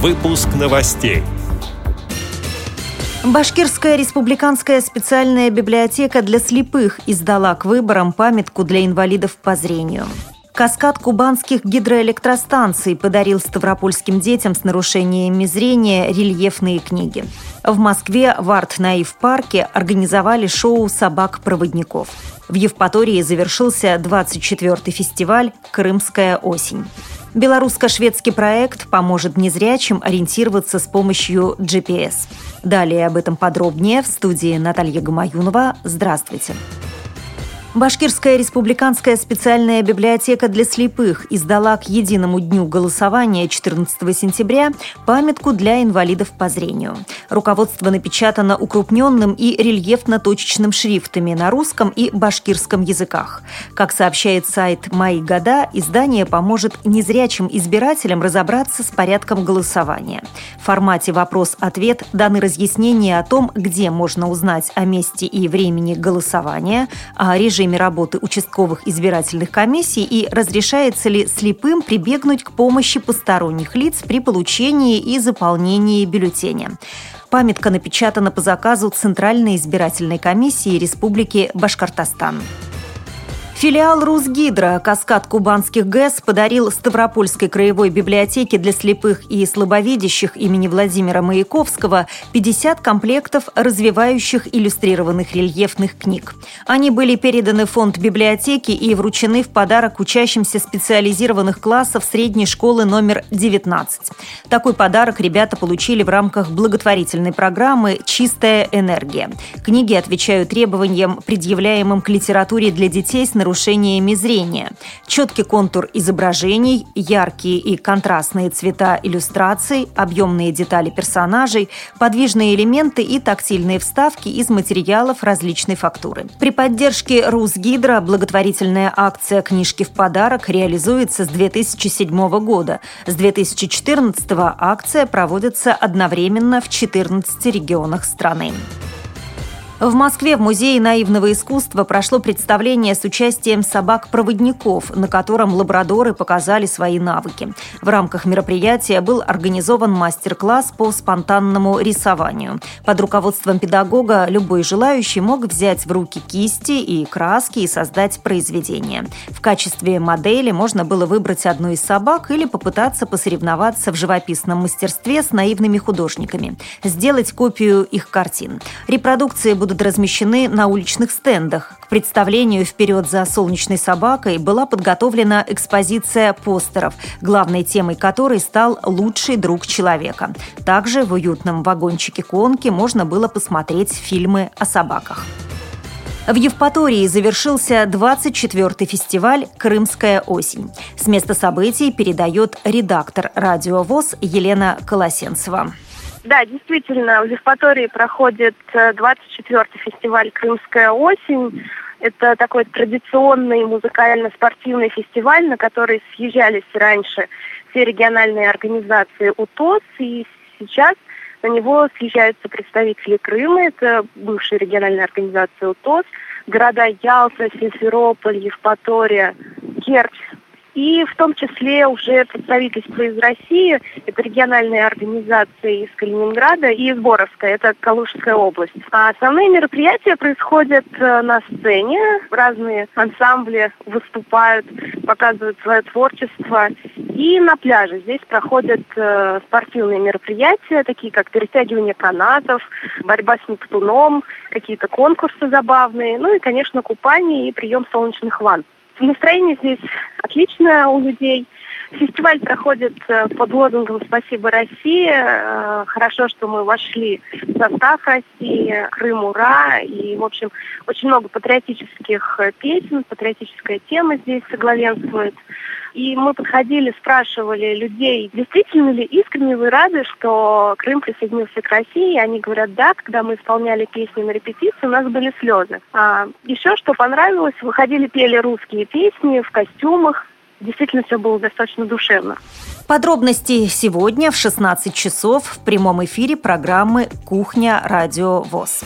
Выпуск новостей. Башкирская республиканская специальная библиотека для слепых издала к выборам памятку для инвалидов по зрению. Каскад кубанских гидроэлектростанций подарил ставропольским детям с нарушениями зрения рельефные книги. В Москве в Арт-Наив-парке организовали шоу «Собак-проводников». В Евпатории завершился 24-й фестиваль «Крымская осень». Белорусско-шведский проект поможет незрячим ориентироваться с помощью GPS. Далее об этом подробнее в студии Наталья Гамаюнова. Здравствуйте. Здравствуйте. Башкирская республиканская специальная библиотека для слепых издала к единому дню голосования 14 сентября памятку для инвалидов по зрению. Руководство напечатано укрупненным и рельефно-точечным шрифтами на русском и башкирском языках. Как сообщает сайт «Мои года», издание поможет незрячим избирателям разобраться с порядком голосования. В формате «Вопрос-ответ» даны разъяснения о том, где можно узнать о месте и времени голосования, о режиме режиме работы участковых избирательных комиссий и разрешается ли слепым прибегнуть к помощи посторонних лиц при получении и заполнении бюллетеня. Памятка напечатана по заказу Центральной избирательной комиссии Республики Башкортостан. Филиал Русгидро «Каскад кубанских ГЭС» подарил Ставропольской краевой библиотеке для слепых и слабовидящих имени Владимира Маяковского 50 комплектов развивающих иллюстрированных рельефных книг. Они были переданы в фонд библиотеки и вручены в подарок учащимся специализированных классов средней школы номер 19. Такой подарок ребята получили в рамках благотворительной программы «Чистая энергия». Книги отвечают требованиям, предъявляемым к литературе для детей с нарушением нарушениями зрения. Четкий контур изображений, яркие и контрастные цвета иллюстраций, объемные детали персонажей, подвижные элементы и тактильные вставки из материалов различной фактуры. При поддержке Русгидро благотворительная акция «Книжки в подарок» реализуется с 2007 года. С 2014 акция проводится одновременно в 14 регионах страны. В Москве в Музее наивного искусства прошло представление с участием собак-проводников, на котором лабрадоры показали свои навыки. В рамках мероприятия был организован мастер-класс по спонтанному рисованию. Под руководством педагога любой желающий мог взять в руки кисти и краски и создать произведение. В качестве модели можно было выбрать одну из собак или попытаться посоревноваться в живописном мастерстве с наивными художниками, сделать копию их картин. Репродукции будут будут размещены на уличных стендах. К представлению «Вперед за солнечной собакой» была подготовлена экспозиция постеров, главной темой которой стал «Лучший друг человека». Также в уютном вагончике конки можно было посмотреть фильмы о собаках. В Евпатории завершился 24-й фестиваль «Крымская осень». С места событий передает редактор «Радио ВОЗ» Елена Колосенцева. Да, действительно, в Евпатории проходит 24-й э, фестиваль «Крымская осень». Это такой традиционный музыкально-спортивный фестиваль, на который съезжались раньше все региональные организации УТОС, и сейчас на него съезжаются представители Крыма, это бывшая региональная организация УТОС, города Ялта, Симферополь, Евпатория, Керчь, и в том числе уже представительство из России, это региональные организации из Калининграда и из Боровска, это Калужская область. А основные мероприятия происходят э, на сцене, разные ансамбли выступают, показывают свое творчество. И на пляже здесь проходят э, спортивные мероприятия, такие как перетягивание канатов, борьба с Нептуном, какие-то конкурсы забавные, ну и, конечно, купание и прием солнечных ванн. Настроение здесь отличное у людей. Фестиваль проходит э, под лозунгом «Спасибо России». Э, хорошо, что мы вошли в состав России, Крым, ура. И, в общем, очень много патриотических э, песен, патриотическая тема здесь соглавенствует. И мы подходили, спрашивали людей, действительно ли искренне вы рады, что Крым присоединился к России. И они говорят, да, когда мы исполняли песни на репетиции, у нас были слезы. А еще что понравилось, выходили, пели русские песни в костюмах. Действительно, все было достаточно душевно. Подробности сегодня в 16 часов в прямом эфире программы «Кухня. Радио ВОЗ».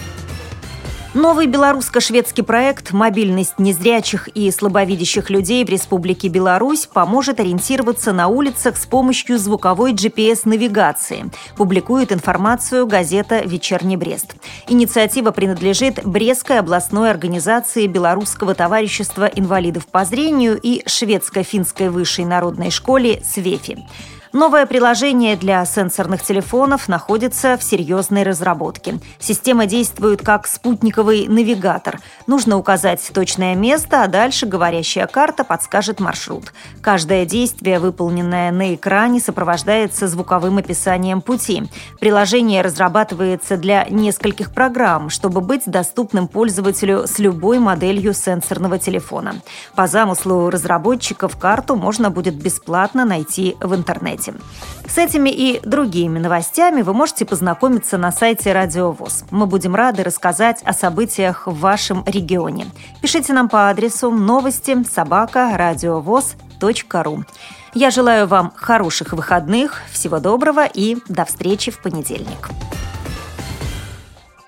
Новый белорусско-шведский проект «Мобильность незрячих и слабовидящих людей в Республике Беларусь» поможет ориентироваться на улицах с помощью звуковой GPS-навигации, публикует информацию газета «Вечерний Брест». Инициатива принадлежит Брестской областной организации Белорусского товарищества инвалидов по зрению и Шведско-финской высшей народной школе «Свефи». Новое приложение для сенсорных телефонов находится в серьезной разработке. Система действует как спутниковый навигатор. Нужно указать точное место, а дальше говорящая карта подскажет маршрут. Каждое действие, выполненное на экране, сопровождается звуковым описанием пути. Приложение разрабатывается для нескольких программ, чтобы быть доступным пользователю с любой моделью сенсорного телефона. По замыслу разработчиков карту можно будет бесплатно найти в интернете интернете. С этими и другими новостями вы можете познакомиться на сайте Радио ВОЗ. Мы будем рады рассказать о событиях в вашем регионе. Пишите нам по адресу новости собака ру. Я желаю вам хороших выходных, всего доброго и до встречи в понедельник.